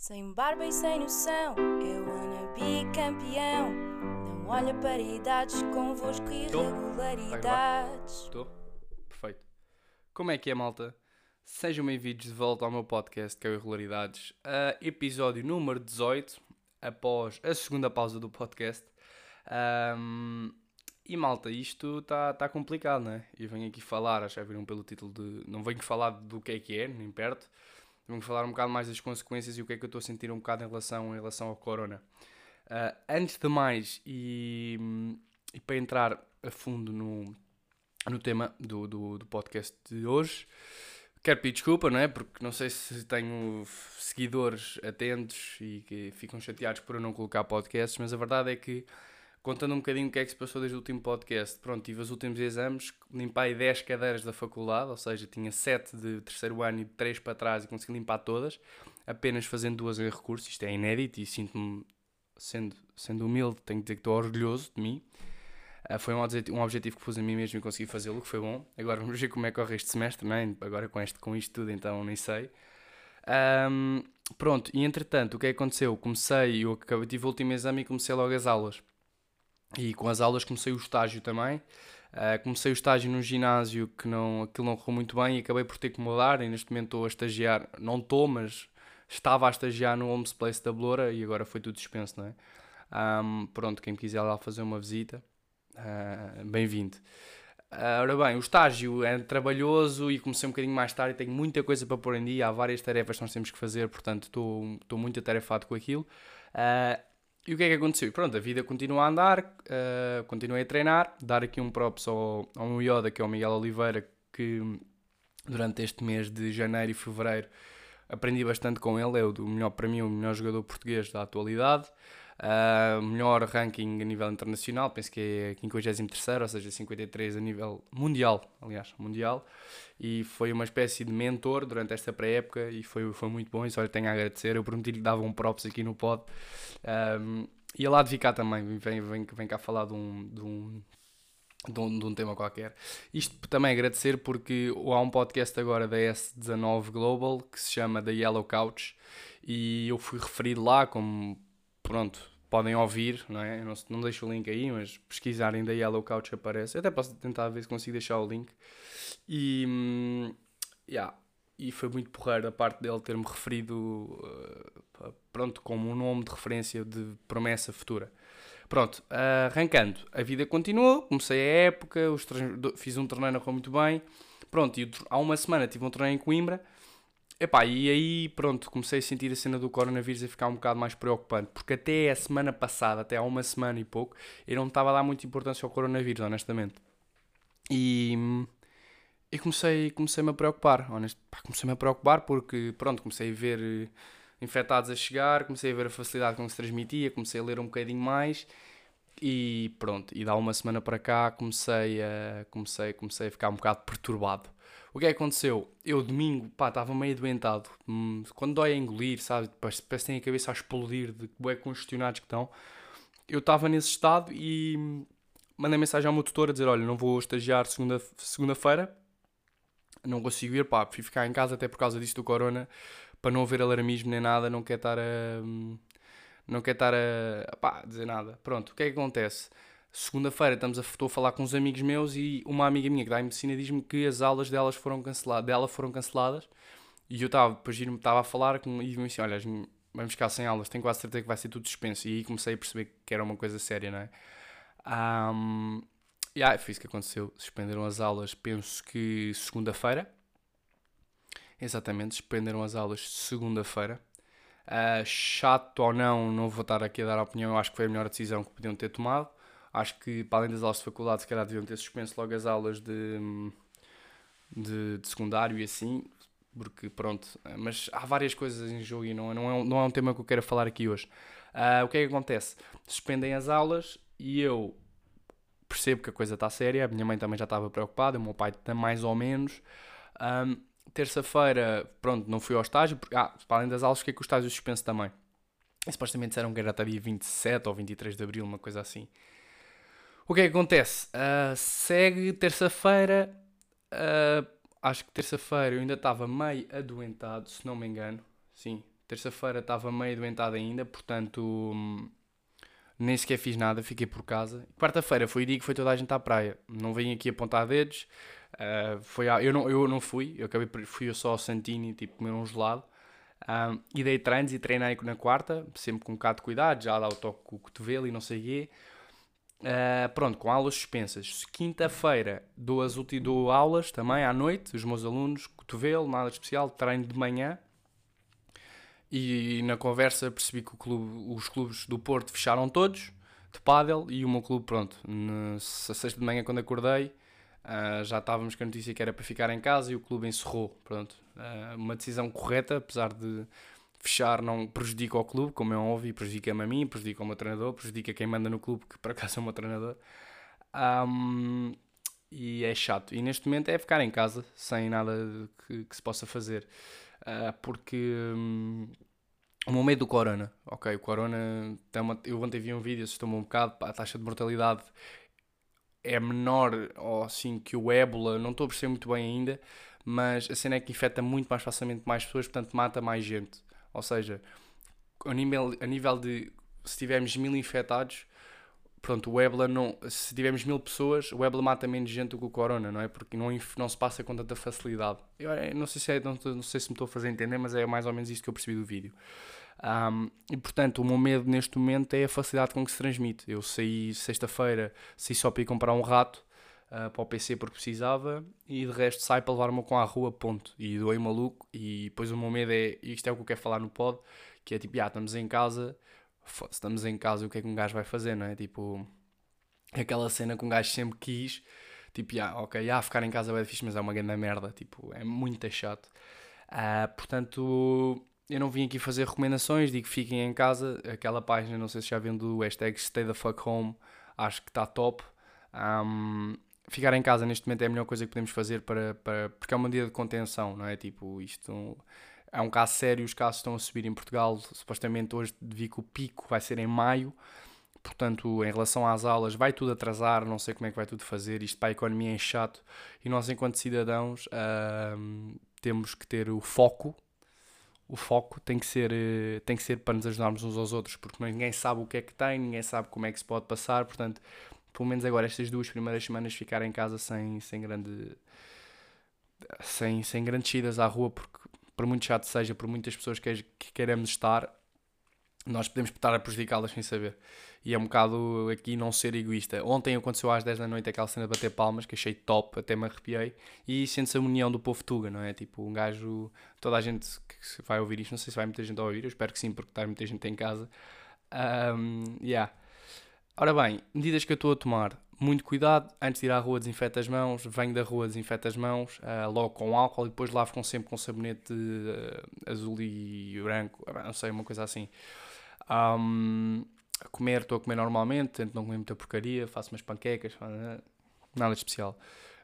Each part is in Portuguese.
Sem barba e sem noção, eu wanna be campeão. Não olha para idades, convosco irregularidades. Estou? Perfeito. Como é que é, malta? Sejam bem-vindos de volta ao meu podcast, que é o Irregularidades, a episódio número 18, após a segunda pausa do podcast. Ahm, e malta, isto está tá complicado, não é? E venho aqui falar, acho que já viram pelo título de. Não venho falar do que é que é, nem perto. Venho falar um bocado mais das consequências e o que é que eu estou a sentir um bocado em relação, em relação ao corona. Ah, antes de mais, e, e para entrar a fundo no, no tema do, do, do podcast de hoje. Quero pedir desculpa, não é? Porque não sei se tenho seguidores atentos e que ficam chateados por eu não colocar podcasts, mas a verdade é que, contando um bocadinho o que é que se passou desde o último podcast, pronto, tive os últimos exames, limpei 10 cadeiras da faculdade, ou seja, tinha 7 de terceiro ano e 3 para trás e consegui limpar todas, apenas fazendo duas em recurso, isto é inédito e sinto-me, sendo, sendo humilde, tenho que dizer que estou orgulhoso de mim. Uh, foi um objetivo, um objetivo que pus a mim mesmo e consegui fazê-lo, que foi bom. Agora vamos ver como é que corre este semestre, não é? Agora com, este, com isto tudo, então nem sei. Ahm, pronto, e entretanto, o que é que aconteceu? Comecei, eu acabei, tive o último exame e comecei logo as aulas. E com as aulas comecei o estágio também. Ah, comecei o estágio num ginásio que não, aquilo não correu muito bem e acabei por ter que mudar. E neste momento estou a estagiar, não estou, mas estava a estagiar no Homes Place da Bloura e agora foi tudo suspenso, não é? Ahm, pronto, quem quiser lá fazer uma visita, ah, bem-vindo. Ah, ora bem, o estágio é trabalhoso e comecei um bocadinho mais tarde tenho muita coisa para pôr em dia, há várias tarefas que nós temos que fazer, portanto estou, muito atarefado com aquilo. Ah, e o que é que aconteceu? Pronto, a vida continua a andar, ah, continuei a treinar, dar aqui um props ao, ao meu Yoda, que é o Miguel Oliveira, que durante este mês de janeiro e fevereiro aprendi bastante com ele, é o melhor, para mim o melhor jogador português da atualidade. Uh, melhor ranking a nível internacional, penso que é 53, ou seja, 53 a nível mundial, aliás, mundial, e foi uma espécie de mentor durante esta pré-época e foi, foi muito bom. Isso olha, tenho a agradecer. Eu prometi lhe dava um props aqui no pod. Um, e a lá de ficar também, vem, vem, vem cá falar de um, de um, de um, de um tema qualquer. Isto também agradecer porque há um podcast agora da S19 Global que se chama The Yellow Couch e eu fui referido lá como, pronto, podem ouvir, não é? Eu não, não deixo o link aí, mas pesquisarem da Yellow Couch aparece. Eu até posso tentar ver se consigo deixar o link. E, hum, yeah, e foi muito porreiro a parte dele ter-me referido, uh, pronto, como um nome de referência de promessa futura. Pronto, arrancando, a vida continuou, comecei a época, os fiz um torneio, não correu muito bem. Pronto, e há uma semana tive um torneio em Coimbra. Epá, e aí, pronto, comecei a sentir a cena do coronavírus a ficar um bocado mais preocupante, porque até a semana passada, até há uma semana e pouco, eu não estava a dar muita importância ao coronavírus, honestamente. E, e comecei, comecei-me a preocupar, honest, pá, comecei-me a preocupar porque, pronto, comecei a ver eh, infectados a chegar, comecei a ver a facilidade com que se transmitia, comecei a ler um bocadinho mais e pronto, e dá uma semana para cá comecei a, comecei, comecei a ficar um bocado perturbado. O que é que aconteceu? Eu domingo, pá, estava meio doentado. Hum, Quando dói a engolir, sabe? Parece, que tem a cabeça a explodir de bué congestionados que estão. Eu estava nesse estado e hum, mandei mensagem ao meu tutor a dizer, olha, não vou estagiar segunda- segunda-feira, não consigo ir, pá, fui ficar em casa até por causa disto do corona, para não haver alarmismo nem nada, não quero estar a... hum, Não quero estar a... pá, dizer nada. Pronto, o que é que acontece? Segunda-feira estamos a, estou a falar com uns amigos meus e uma amiga minha que dá em medicina diz-me que as aulas delas foram canceladas, dela foram canceladas e eu estava, depois de irmos- estava a falar com, e disse-me assim, olha, vamos ficar sem aulas, tenho quase certeza que vai ser tudo suspenso e aí comecei a perceber que era uma coisa séria, não é? Um, yeah, foi isso que aconteceu, suspenderam as aulas, penso que segunda-feira, exatamente, suspenderam as aulas segunda-feira. Uh, chato ou não, não vou estar aqui a dar a opinião, eu acho que foi a melhor decisão que podiam ter tomado. Acho que, para além das aulas de faculdade, se calhar deviam ter suspenso logo as aulas de, de, de secundário e assim, porque pronto. Mas há várias coisas em jogo e não, não, é, um, não é um tema que eu quero falar aqui hoje. Ah, o que é que acontece? Suspendem as aulas e eu percebo que a coisa está séria. A minha mãe também já estava preocupada, o meu pai também mais ou menos. Ahm, Terça-feira, pronto, não fui ao estágio, porque, ah, para além das aulas, fiquei com o estágio suspenso também. E supostamente disseram que era até dia 27 ou 23 de abril, uma coisa assim. O que é que acontece? Ah, segue terça-feira. ah, acho que terça-feira eu ainda estava meio adoentado, se não me engano. Sim, Terça-feira estava meio doentado ainda, portanto hum, nem sequer fiz nada, fiquei por casa. Quarta-feira foi o dia que foi toda a gente à praia. Não vim aqui apontar dedos. Uh, foi a, eu, não, eu não fui, eu acabei fui eu só ao Santini, tipo, comer um gelado. Um, e dei treinos e treinei na quarta, sempre com um bocado de cuidado, já dá o toque com o cotovelo e não sei o quê. Uh, pronto, com aulas suspensas. Quinta-feira dou, as dou aulas também à noite, os meus alunos, cotovelo, nada especial, treino de manhã. E na conversa percebi que clube, os clubes do Porto fecharam todos de pádel e o meu clube, pronto, na sexta de manhã quando acordei, uh, já estávamos com a notícia que era para ficar em casa e o clube encerrou, pronto. Uh, uma decisão correta, apesar de fechar não prejudica o clube, como é óbvio, prejudica-me a mim, prejudica o meu treinador, prejudica quem manda no clube, que por acaso é o meu treinador. Um, e é chato. E neste momento é ficar em casa, sem nada que, que se possa fazer. Uh, porque um, o meu medo do corona, ok, o corona, uma, eu ontem vi um vídeo, assustou-me um bocado, a taxa de mortalidade é menor ou assim que o ébola, não estou a perceber muito bem ainda, mas a cena é que infecta muito mais facilmente mais pessoas, portanto mata mais gente. Ou seja, a nível, a nível de se tivermos mil infectados, pronto, o ébola não. Se tivermos mil pessoas, o ébola mata menos gente do que o corona, não é? Porque não, não se passa com tanta facilidade. Eu, não, sei se é, não, não, sei se me estou a fazer entender, mas é mais ou menos isto que eu percebi do vídeo. Um, e portanto, o meu medo neste momento é a facilidade com que se transmite. Eu saí sexta-feira, saí só para ir comprar um rato uh, para o PC porque precisava e de resto sai para levar-me com à rua, ponto. E doei maluco. E depois o meu medo é, isto é o que eu quero falar no pod, que é tipo, já estamos em casa estamos em casa, o que é que um gajo vai fazer, não é? Tipo, aquela cena que um gajo sempre quis, tipo, ah, ok, ah, ficar em casa é fixe, mas é uma grande merda, tipo, é muito chato. Uh, portanto, eu não vim aqui fazer recomendações, digo fiquem em casa, aquela página, não sei se já viram do hashtag Stay the fuck home, acho que está top. Um, ficar em casa neste momento é a melhor coisa que podemos fazer para, para porque é uma medida de contenção, não é? Tipo, isto é um caso sério, os casos estão a subir em Portugal. Supostamente hoje vi que o pico vai ser em maio. Portanto, em relação às aulas, vai tudo atrasar, não sei como é que vai tudo fazer. Isto para a economia é chato. E nós, enquanto cidadãos, uh, temos que ter o foco. O foco tem que, ser, uh, tem que ser para nos ajudarmos uns aos outros, porque ninguém sabe o que é que tem, ninguém sabe como é que se pode passar. Portanto, pelo menos agora, estas duas primeiras semanas, ficar em casa sem, sem grande. Sem, sem grandes idas à rua, porque por muito chato seja, por muitas pessoas que, que queremos estar, nós podemos estar a prejudicá-las sem saber. E é um bocado aqui não ser egoísta. Ontem aconteceu às 10 da noite aquela cena de bater palmas, que achei top, até me arrepiei. E sente-se a união do povo Tuga, não é? Tipo, um gajo, toda a gente que vai ouvir isto, não sei se vai muita gente a ouvir, eu espero que sim, porque está muita gente em casa. Um, yeah. Ora bem, medidas que eu estou a tomar muito cuidado, antes de ir à rua desinfeta as mãos, venho da rua desinfeta as mãos, uh, logo com álcool e depois lavo com, sempre com sabonete uh, azul e branco, não sei, uma coisa assim. Um, a comer, estou a comer normalmente, tento não comer muita porcaria, faço umas panquecas, nada especial.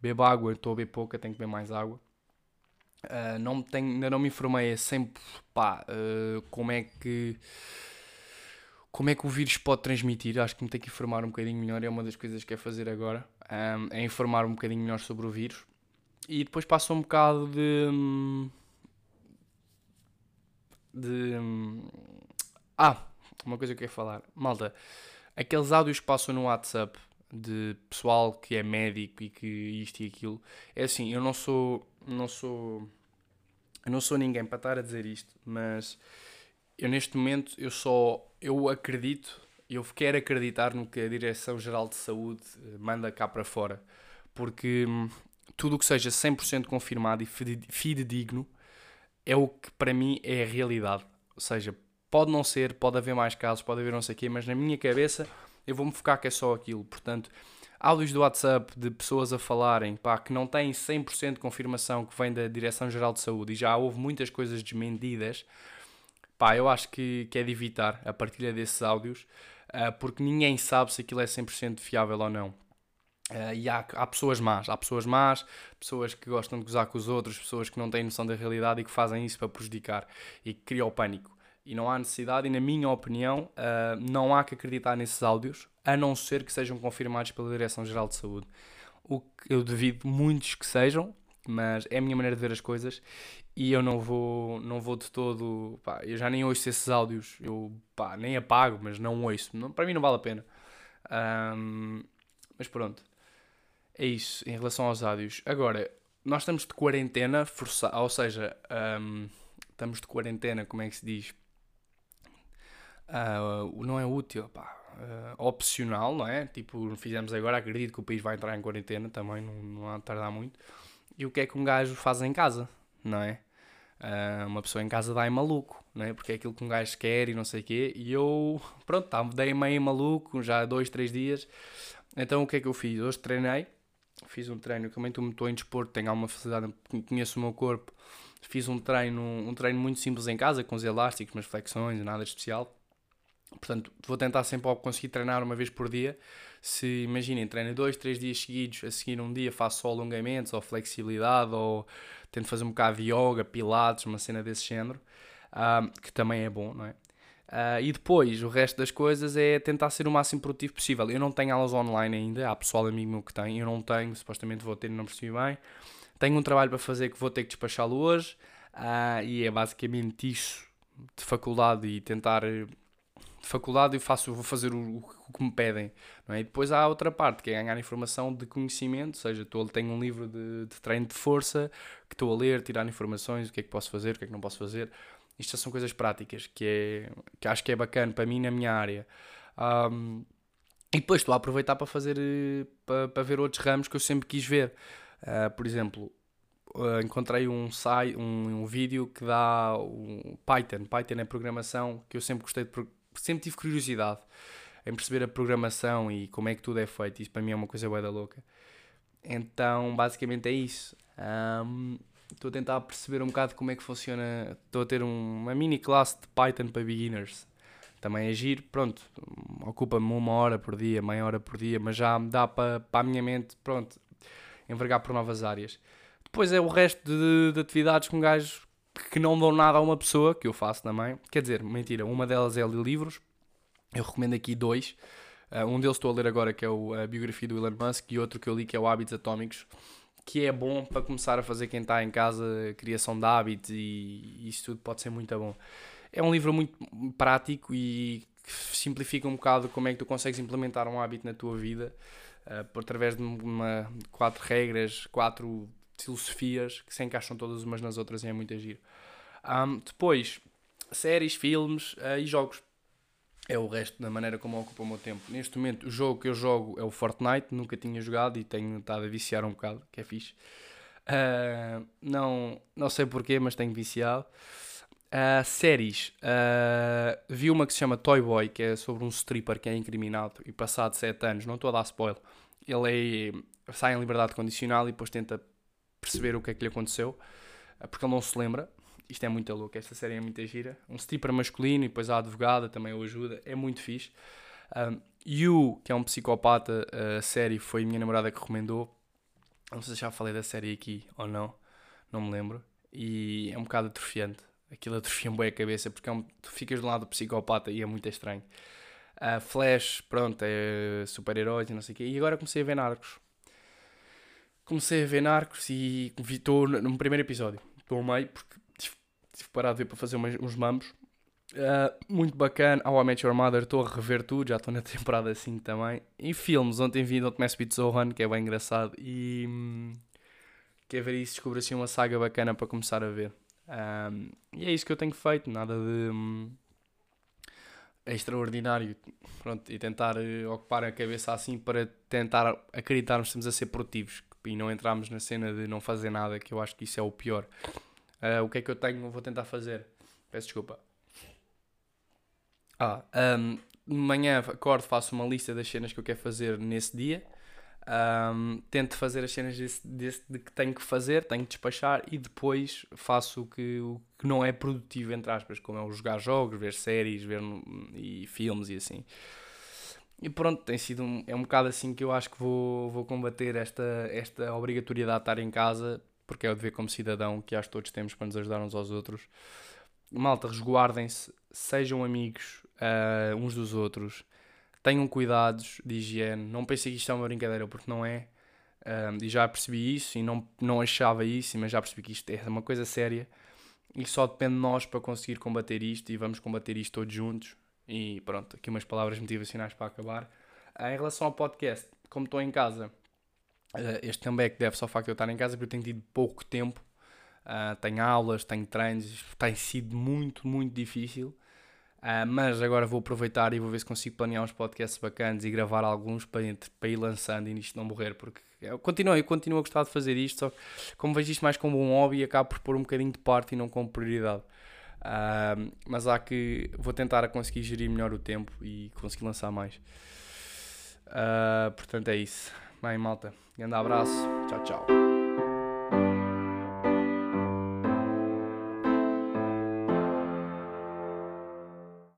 Bebo água, estou a beber pouca, tenho que beber mais água. Uh, não tenho, ainda não me informei sempre pá, como é que como é que o vírus pode transmitir? Acho que me tem que informar um bocadinho melhor, é uma das coisas que quero fazer agora, um, é informar um bocadinho melhor sobre o vírus. E depois passa um bocado de. de. Ah, uma coisa que eu quero falar. Malta, aqueles áudios que passam no WhatsApp de pessoal que é médico e que isto e aquilo, é assim, eu não sou. não sou. não sou ninguém para estar a dizer isto, mas eu neste momento eu só eu acredito, eu quero acreditar no que a Direção-Geral de Saúde eh, manda cá para fora, porque hum, tudo o que seja 100% confirmado e fidedigno é o que para mim é a realidade. Ou seja, pode não ser, pode haver mais casos, pode haver não sei o quê, mas na minha cabeça eu vou-me focar que é só aquilo. Portanto, áudios do WhatsApp de pessoas a falarem pá, que não têm 100% de confirmação que vem da Direção-Geral de Saúde e já houve muitas coisas desmentidas pá, eu acho que, que é de evitar a partilha desses áudios, uh, porque ninguém sabe se aquilo é 100% fiável ou não. Uh, e há, há pessoas más, há pessoas más, pessoas que gostam de gozar com os outros, pessoas que não têm noção da realidade e que fazem isso para prejudicar e que criam o pânico. E não há necessidade, e na minha opinião, uh, não há que acreditar nesses áudios, a não ser que sejam confirmados pela Direção-Geral de Saúde. O que eu devido muitos que sejam, mas é a minha maneira de ver as coisas e eu não vou, não vou de todo, pá, eu já nem ouço esses áudios, eu pá, nem apago, mas não ouço, não, para mim não vale a pena. Um, mas pronto, é isso em relação aos áudios. Agora, nós estamos de quarentena, força, ou seja, um, estamos de quarentena, como é que se diz? Uh, não é útil, pá, uh, opcional, não é? Tipo, fizemos agora, acredito que o país vai entrar em quarentena também, não, não há de tardar muito. E o que é que um gajo faz em casa, não é? Uh, uma pessoa em casa dá em maluco, não é? Porque é aquilo que um gajo quer e não sei o quê. E eu, pronto, tá, dei meio maluco já há dois, três dias. Então o que é que eu fiz? Hoje treinei, fiz um treino, como estou em desporto, tenho alguma facilidade, conheço o meu corpo. Fiz um treino, um treino muito simples em casa, com os elásticos, mas flexões, nada especial Portanto, vou tentar sempre conseguir treinar uma vez por dia. Se imaginem, treino dois, três dias seguidos, a seguir um dia faço só alongamentos ou flexibilidade ou tento fazer um bocado de yoga, pilates, uma cena desse género, que também é bom, não é? Uh, e depois, o resto das coisas é tentar ser o máximo produtivo possível. Eu não tenho aulas online ainda, há pessoal amigo meu que tem, eu não tenho, supostamente vou ter, não percebi bem. Tenho um trabalho para fazer que vou ter que despachá-lo hoje, uh, e é basicamente isso de faculdade e tentar de faculdade eu faço, vou fazer o, o, que me pedem. Não é? E depois há outra parte, que é ganhar informação de conhecimento, ou seja, estou, tenho um livro de, de treino de força que estou a ler, tirar informações, o que é que posso fazer, o que é que não posso fazer. Isto são coisas práticas, que, é, que acho que é bacana para mim na minha área. Um, e depois estou a aproveitar para fazer, para, para ver outros ramos que eu sempre quis ver. Uh, por exemplo, uh, encontrei um, site, um, um vídeo que dá um Python. Python é programação que eu sempre gostei de sempre tive curiosidade em perceber a programação e como é que tudo é feito. Isso para mim é uma coisa bué da louca. Então, basicamente é isso. Um, estou a tentar perceber um bocado como é que funciona. Estou a ter um, uma mini classe de Python para beginners. Também é giro, pronto, ocupa-me uma hora por dia, meia hora por dia, mas já me dá para, para a minha mente, pronto, envergar por novas áreas. Depois é o resto de, de atividades com gajos que não dão nada a uma pessoa, que eu faço também. Quer dizer, mentira, uma delas é ler livros. Eu recomendo aqui dois. Uh, um deles estou a ler agora, que é o, a biografia do Elon Musk, e outro que eu li, que é o Hábitos Atómicos, que é bom para começar a fazer quem está em casa, criação de hábitos, e isso tudo pode ser muito bom. É um livro muito prático e simplifica um bocado como é que tu consegues implementar um hábito na tua vida, uh, por através de uma, quatro regras, quatro filosofias que se encaixam todas umas nas outras e é muito agir. Um, depois, séries, filmes uh, e jogos. É o resto da maneira como ocupa o meu tempo. Neste momento, o jogo que eu jogo é o Fortnite, nunca tinha jogado e tenho estado a viciar um bocado, que é fixe. Uh, não, não sei porquê, mas tenho viciado. Uh, séries. Uh, vi uma que se chama Toy Boy, que é sobre um stripper que é incriminado e passado 7 anos, não estou a dar spoiler, ele é, sai em liberdade condicional e depois tenta perceber o que é que lhe aconteceu, eh, porque ele não se lembra. Isto é muito louco, esta série é muito gira. Um stripper masculino e depois a advogada também o ajuda, é muito fixe. Um, que é um psicopata, a série foi a minha namorada que recomendou. Não sei se já falei da série aqui ou não, não me lembro. E é um bocado atrofiante. Aquilo atrofia-me bem a cabeça porque é um, tu ficas do lado do psicopata e é muito estranho. Uh, Flash, pronto, é super-heróis e não sei o quê. E agora comecei a ver Narcos comecei a ver Narcos e estou no primeiro episódio. Estou meio porque tive, tive parado de ver para fazer umas, uns mambos. Uh, muito bacana. How I Met Your Mother, estou a rever tudo, já estou na temporada 5 também. Em filmes, ontem vi Don't Mess With Zohan, que é bem engraçado. E hum, quer ver isso, descobri assim uma saga bacana para começar a ver. Um, e é isso que eu tenho feito, nada de hum, extraordinário. Pronto, e tentar uh, ocupar a cabeça assim para tentar acreditarmos que estamos a ser produtivos e não entrarmos na cena de não fazer nada, que eu acho que isso é o pior. Uh, o que é que eu tenho? Vou tentar fazer. Peço desculpa. Ah, um, de manhã acordo, faço uma lista das cenas que eu quero fazer nesse dia. Um, tento fazer as cenas desse, desse, de que tenho que fazer, tenho que despachar e depois faço o que, o que não é produtivo, entre aspas, como é o jogar jogos, ver séries ver, e filmes e assim. E pronto, tem sido um, é um bocado assim que eu acho que vou, vou combater esta, esta obrigatoriedade de estar em casa, porque é o dever como cidadão que acho que todos temos para nos ajudar uns aos outros. Malta, resguardem-se, sejam amigos uh, uns dos outros, tenham cuidados de higiene. Não pensem que isto é uma brincadeira, porque não é. Um, e já percebi isso e não, não achava isso, mas já percebi que isto é uma coisa séria e só depende de nós para conseguir combater isto e vamos combater isto todos juntos. E pronto, aqui umas palavras motivacionais para acabar. Uh, em relação ao podcast, como estou em casa, uh, este comeback deve só ao facto de eu estar em casa porque eu tenho tido pouco tempo. Uh, tenho aulas, tenho treinos, tem sido muito, muito difícil. Uh, mas agora vou aproveitar e vou ver se consigo planear uns podcasts bacanas e gravar alguns para, para ir lançando e nisto não morrer, porque eu continuo, eu continuo a gostar de fazer isto, só que como vejo isto mais como um hobby, acabo por pôr um bocadinho de parte e não como prioridade. Uh, mas há que vou tentar a conseguir gerir melhor o tempo e conseguir lançar mais. Uh, portanto é isso. Bem, malta, grande abraço, tchau, tchau.